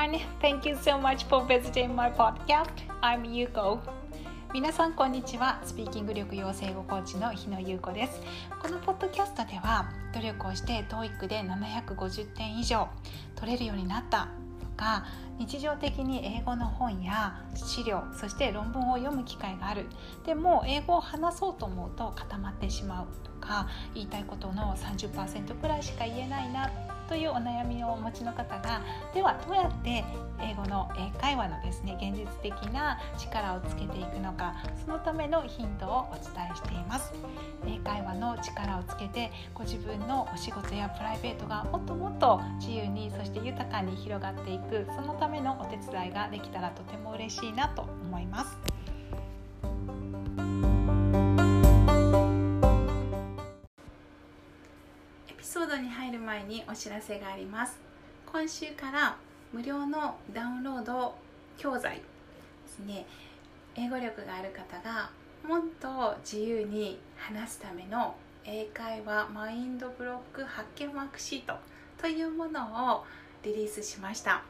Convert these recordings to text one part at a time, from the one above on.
everyone. Thank you so much for visiting my podcast. I'm Yuko. 皆さんこんにちは。スピーキング力養成語コーチの日野優子です。このポッドキャストでは努力をして TOEIC で750点以上取れるようになったとか日常的に英語の本や資料そして論文を読む機会があるでも英語を話そうと思うと固まってしまうとか言いたいことの30%くらいしか言えないなというお悩みをお持ちの方がではどうやって英語の英会話のですね現実的な力をつけていくのかそのためのヒントをお伝えしています。英会話の力をつけてご自分のお仕事やプライベートがもっともっと自由にそして豊かに広がっていくそのためのお手伝いができたらとても嬉しいなと思います。前にお知らせがあります。今週から無料のダウンロード教材ですね。英語力がある方がもっと自由に話すための英会話マインドブロック発見ワークシートというものをリリースしました。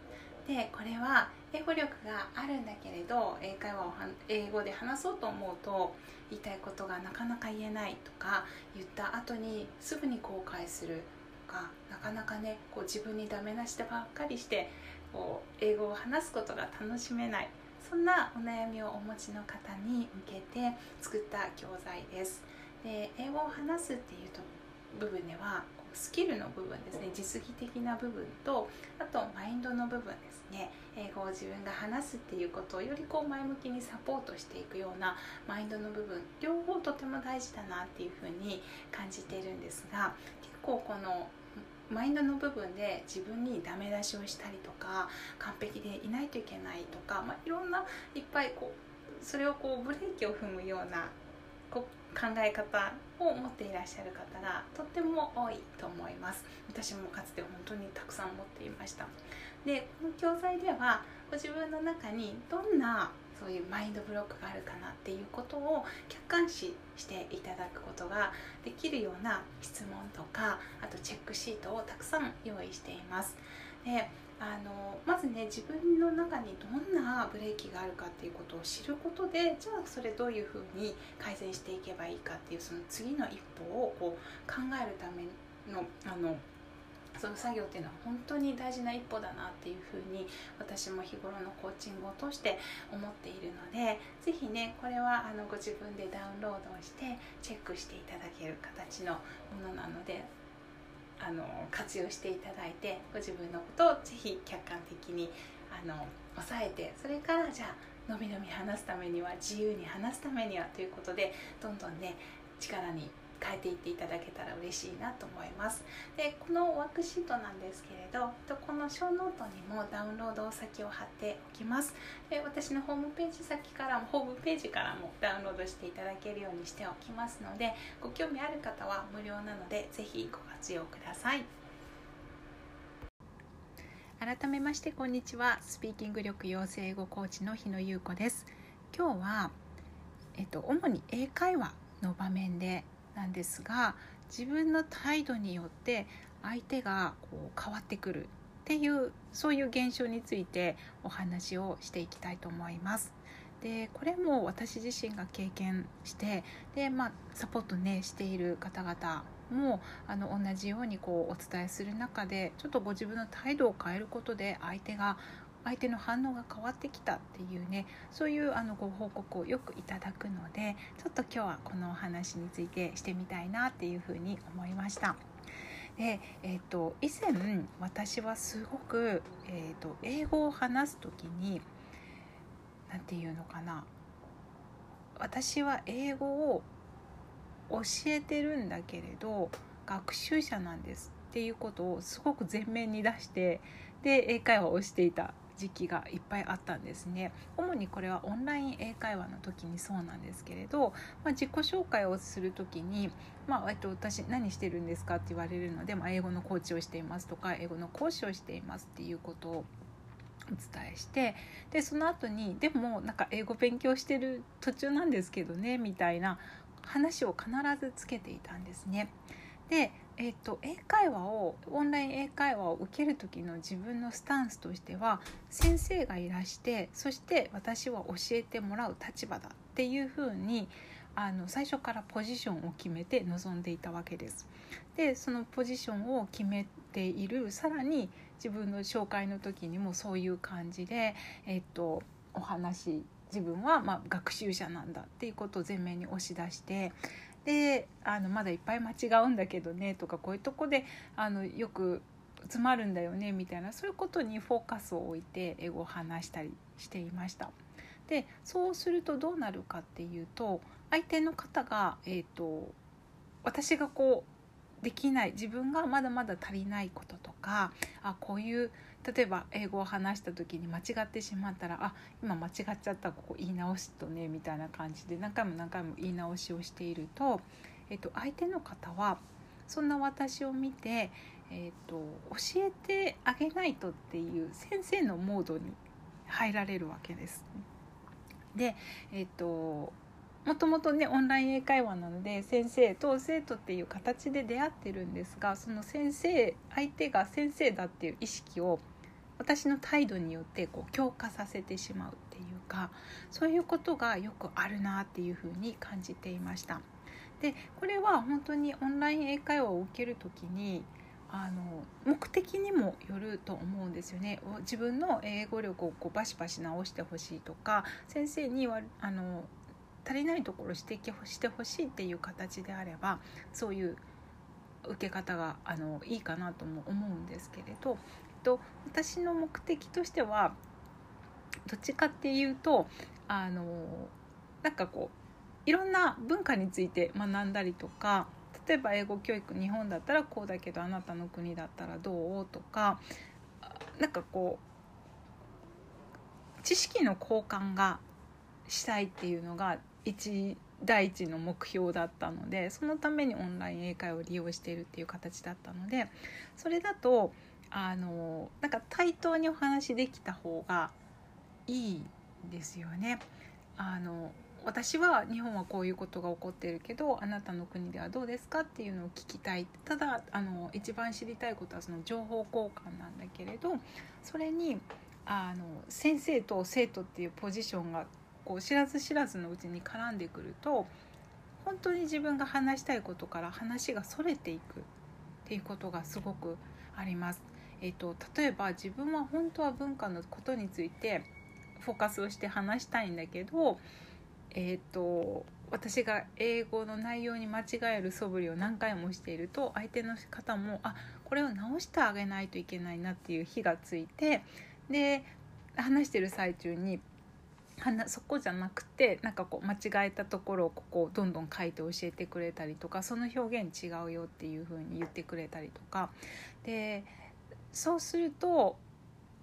でこれは英語力があるんだけれど英会話を英語で話そうと思うと言いたいことがなかなか言えないとか言った後にすぐに後悔するかなかなかねこう自分にダメ出してばっかりしてこう英語を話すことが楽しめない。そんなお悩みをお持ちの方に向けて作った教材です。で英語を話すっていうと部分ではスキルの部分ですね実技的な部分とあとマインドの部分ですね。英語を自分が話すっていうことをよりこう前向きにサポートしていくようなマインドの部分両方とても大事だなっていうふうに感じているんですが結構このマインドの部分で自分にダメ出しをしたりとか完璧でいないといけないとか、まあ、いろんないっぱいこうそれをこうブレーキを踏むようなこ考え方を持っていらっしゃる方がとっても多いと思います。私もかつて本当にたくさん持っていました。でこの教材ではご自分の中にどんなそういうマインドブロックがあるかなっていうことを客観視していただくことができるような質問とかあとチェックシートをたくさん用意しています。であのまずね自分の中にどんなブレーキがあるかっていうことを知ることでじゃあそれどういうふうに改善していけばいいかっていうその次の一歩をこう考えるためのあのその作業っていうのは本当に大事な一歩だなっていうふうに私も日頃のコーチングを通して思っているので是非ねこれはあのご自分でダウンロードをしてチェックしていただける形のものなのであの活用していただいてご自分のことをぜひ客観的にあの抑えてそれからじゃあのびのび話すためには自由に話すためにはということでどんどんね力に変えていっていただけたら嬉しいなと思います。でこのワークシートなんですけれどこのショーノートにもダウンロード先を貼っておきます。で私のホームページ先からもホームページからもダウンロードしていただけるようにしておきますのでご興味ある方は無料なのでぜひご活用ください。改めましてこんにちは。スピーキング力養成英語コーチの日野優子です。今日はえっと主に英会話の場面でなんですが自分の態度によって相手がこう変わってくるっていうそういう現象についてお話をしていきたいと思います。でこれも私自身が経験してで、まあ、サポートねしている方々もあの同じようにこうお伝えする中でちょっとご自分の態度を変えることで相手が相手の反応が変わってきたっていうねそういうあのご報告をよくいただくのでちょっと今日はこのお話についてしてみたいなっていうふうに思いました。でえーと、以前私はすごく、えーと、英語を話す時に何て言うのかな私は英語を教えてるんだけれど学習者なんですっていうことをすごく前面に出してで英会話をしていた時期がいっぱいあったんですね主にこれはオンライン英会話の時にそうなんですけれど、まあ、自己紹介をする時に、まあ、と、私何してるんですかって言われるので、まあ、英語のコーチをしていますとか英語の講師をしていますっていうことをお伝えしてでその後にでもなんか英語勉強してる途中なんですけどねみたいな話を必ずつけていたんですね。で、えーと、英会話をオンライン英会話を受ける時の自分のスタンスとしては先生がいらしてそして私は教えてもらう立場だっていうふうにあの最初からポジションを決めて臨んでいたわけです。でそのポジションを決めているさらに自分の紹介の時にもそういう感じで、えっと、お話自分はま学習者なんだっていうことを前面に押し出してであのまだいっぱい間違うんだけどねとかこういうとこであのよく詰まるんだよねみたいなそういうことにフォーカスを置いて英語を話したりしていました。でそうするとどうなるかっていうと相手の方が、えーと、私がこうできない自分がまだまだ足りないこととかあこういう例えば英語を話した時に間違ってしまったらあ今間違っちゃったここ言い直すとねみたいな感じで何回も何回も言い直しをしていると、えっと、相手の方はそんな私を見て、えっと、教えてあげないとっていう先生のモードに入られるわけです。で、えっともともとねオンライン英会話なので先生と生徒っていう形で出会ってるんですがその先生相手が先生だっていう意識を私の態度によってこう強化させてしまうっていうかそういうことがよくあるなっていうふうに感じていました。でこれは本当にオンライン英会話を受ける時にあの目的にもよると思うんですよね自分の英語力をこうバシバシ直してほしいとか先生にはあの足りないところ指摘してほしいっていう形であればそういう受け方があのいいかなとも思うんですけれど、と、私の目的としてはどっちかっていうとあのなんかこういろんな文化について学んだりとか例えば英語教育日本だったらこうだけどあなたの国だったらどうとかなんかこう知識の交換がしたいっていうのが一第一の目標だったのでそのためにオンライン英会を利用しているっていう形だったのでそれだとあのなんか対等にお話できた方がいいですよね。あの私は日本はこういうことが起こってるけどあなたの国ではどうですかっていうのを聞きたいただあの一番知りたいことはその情報交換なんだけれどそれにあの先生と生徒っていうポジションがこう知らず知らずのうちに絡んでくると本当に自分が話したいことから話がそれていくっていうことがすごくあります。えーと、例えば自分は本当は文化のことについてフォーカスをして話したいんだけど、えーと、私が英語の内容に間違える素振りを何回もしていると相手の方もあこれを直してあげないといけないなっていう火がついてで話してる最中にそこじゃなくてなんかこう間違えたところをここをどんどん書いて教えてくれたりとかその表現違うよっていう風に言ってくれたりとかでそうすると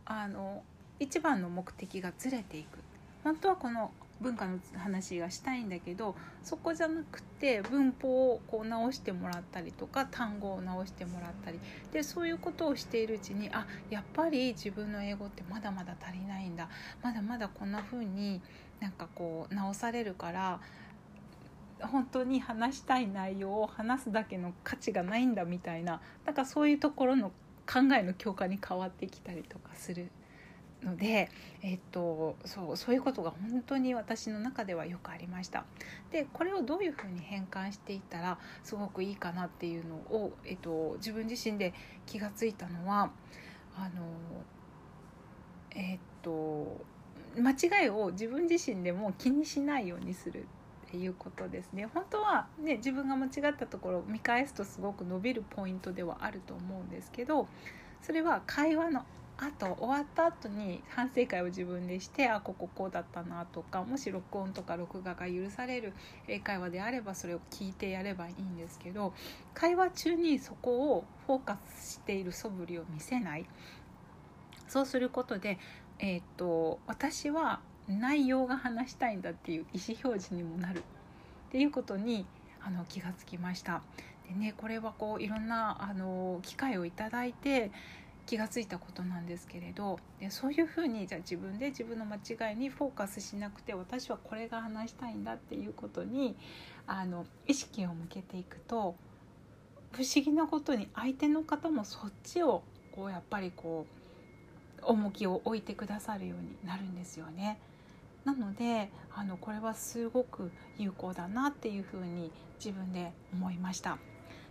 あの一番の目的がずれていく。本当はこの文化の話がしたいんだけどそこじゃなくて文法をこう直してもらったりとか単語を直してもらったり。でそういうことをしているうちにあやっぱり自分の英語ってまだまだ足りないんだ。まだまだこんな風になんかこう直されるから本当に話したい内容を話すだけの価値がないんだみたいな。なんかそういうところの考えの強化に変わってきたりとかするので、えっと、そうそういうことが本当に私の中ではよくありました。でこれをどういうふうに変換していったらすごくいいかなっていうのを、えっと、自分自身で気が付いたのはあのえっと間違いを自分自身でも気にしないようにする。っていうことですね。本当はね自分が間違ったところを見返すとすごく伸びるポイントではあると思うんですけどそれは会話のあと終わった後に反省会を自分でしてあこここうだったなとかもし録音とか録画が許される英会話であればそれを聞いてやればいいんですけど会話中にそこをフォーカスしている素振りを見せない。そうすることで、えーと、私は内容が話したいんだっていう意思表示にもなるっていうことにあの気がつきました。でねこれはこういろんなあの機会をいただいて気がついたことなんですけれどでそういうふうにじゃあ自分で自分の間違いにフォーカスしなくて私はこれが話したいんだっていうことにあの意識を向けていくと不思議なことに相手の方もそっちをこうやっぱりこう重きを置いてくださるようになるんですよね。なのであのこれはすごく有効だなっていうふうに自分で思いました。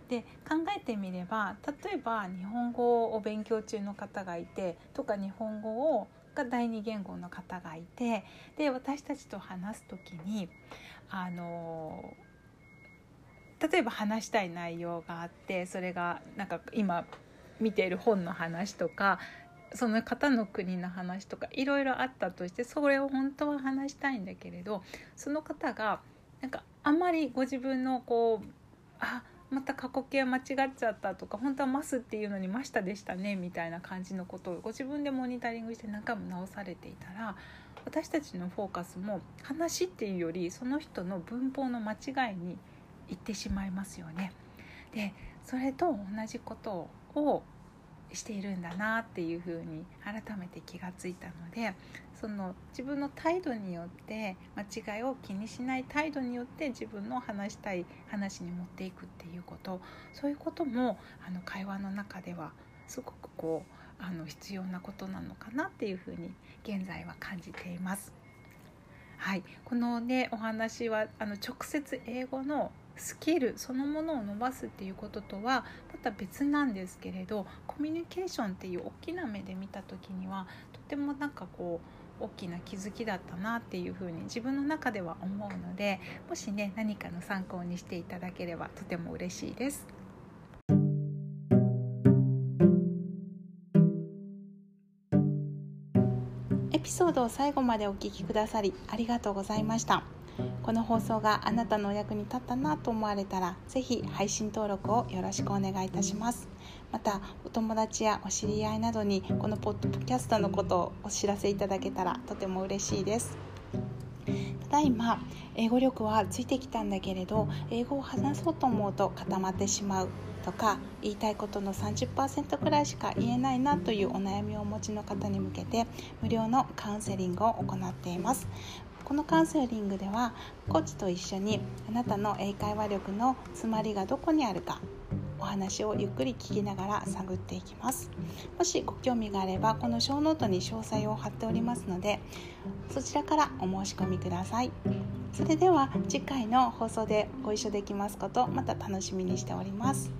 で考えてみれば例えば日本語を勉強中の方がいてとか日本語をが第二言語の方がいてで私たちと話す時にあの例えば話したい内容があってそれがなんか今見ている本の話とかその方の国の話とかいろいろあったとしてそれを本当は話したいんだけれどその方がなんかあんまりご自分のこうあまた過去形間違っちゃったとか本当は「ます」っていうのに「ました」でしたねみたいな感じのことをご自分でモニタリングして何回も直されていたら私たちのフォーカスも話っていうよりその人の文法の間違いにいってしまいますよね。でそれと同じことをしているんだなっていうふうに改めて気がついたのでその自分の態度によって間違いを気にしない態度によって自分の話したい話に持っていくっていうことそういうこともあの会話の中ではすごくこうあの必要なことなのかなっていうふうに現在は感じています。はい、このねお話はあの直接英語のスキルそのものを伸ばすっていうこととはまた別なんですけれどコミュニケーションっていう大きな目で見た時にはとてもなんかこう大きな気づきだったなっていうふうに自分の中では思うのでもしね何かの参考にしていただければとても嬉しいです。エピソードを最後までお聞きくださりありがとうございました。この放送があなたのお役に立ったなと思われたら是非配信登録をよろしくお願いいたします。またお友達やお知り合いなどにこのポッドキャストのことをお知らせいただけたらとても嬉しいです。ただいま英語力はついてきたんだけれど英語を話そうと思うと固まってしまうとか言いたいことの30%くらいしか言えないなというお悩みをお持ちの方に向けて無料のカウンセリングを行っています。このカウンセリングではコーチと一緒にあなたの英会話力の詰まりがどこにあるかお話をゆっくり聞きながら探っていきます。もしご興味があればこの小ノートに詳細を貼っておりますのでそちらからお申し込みください。それでは次回の放送でご一緒できますことまた楽しみにしております。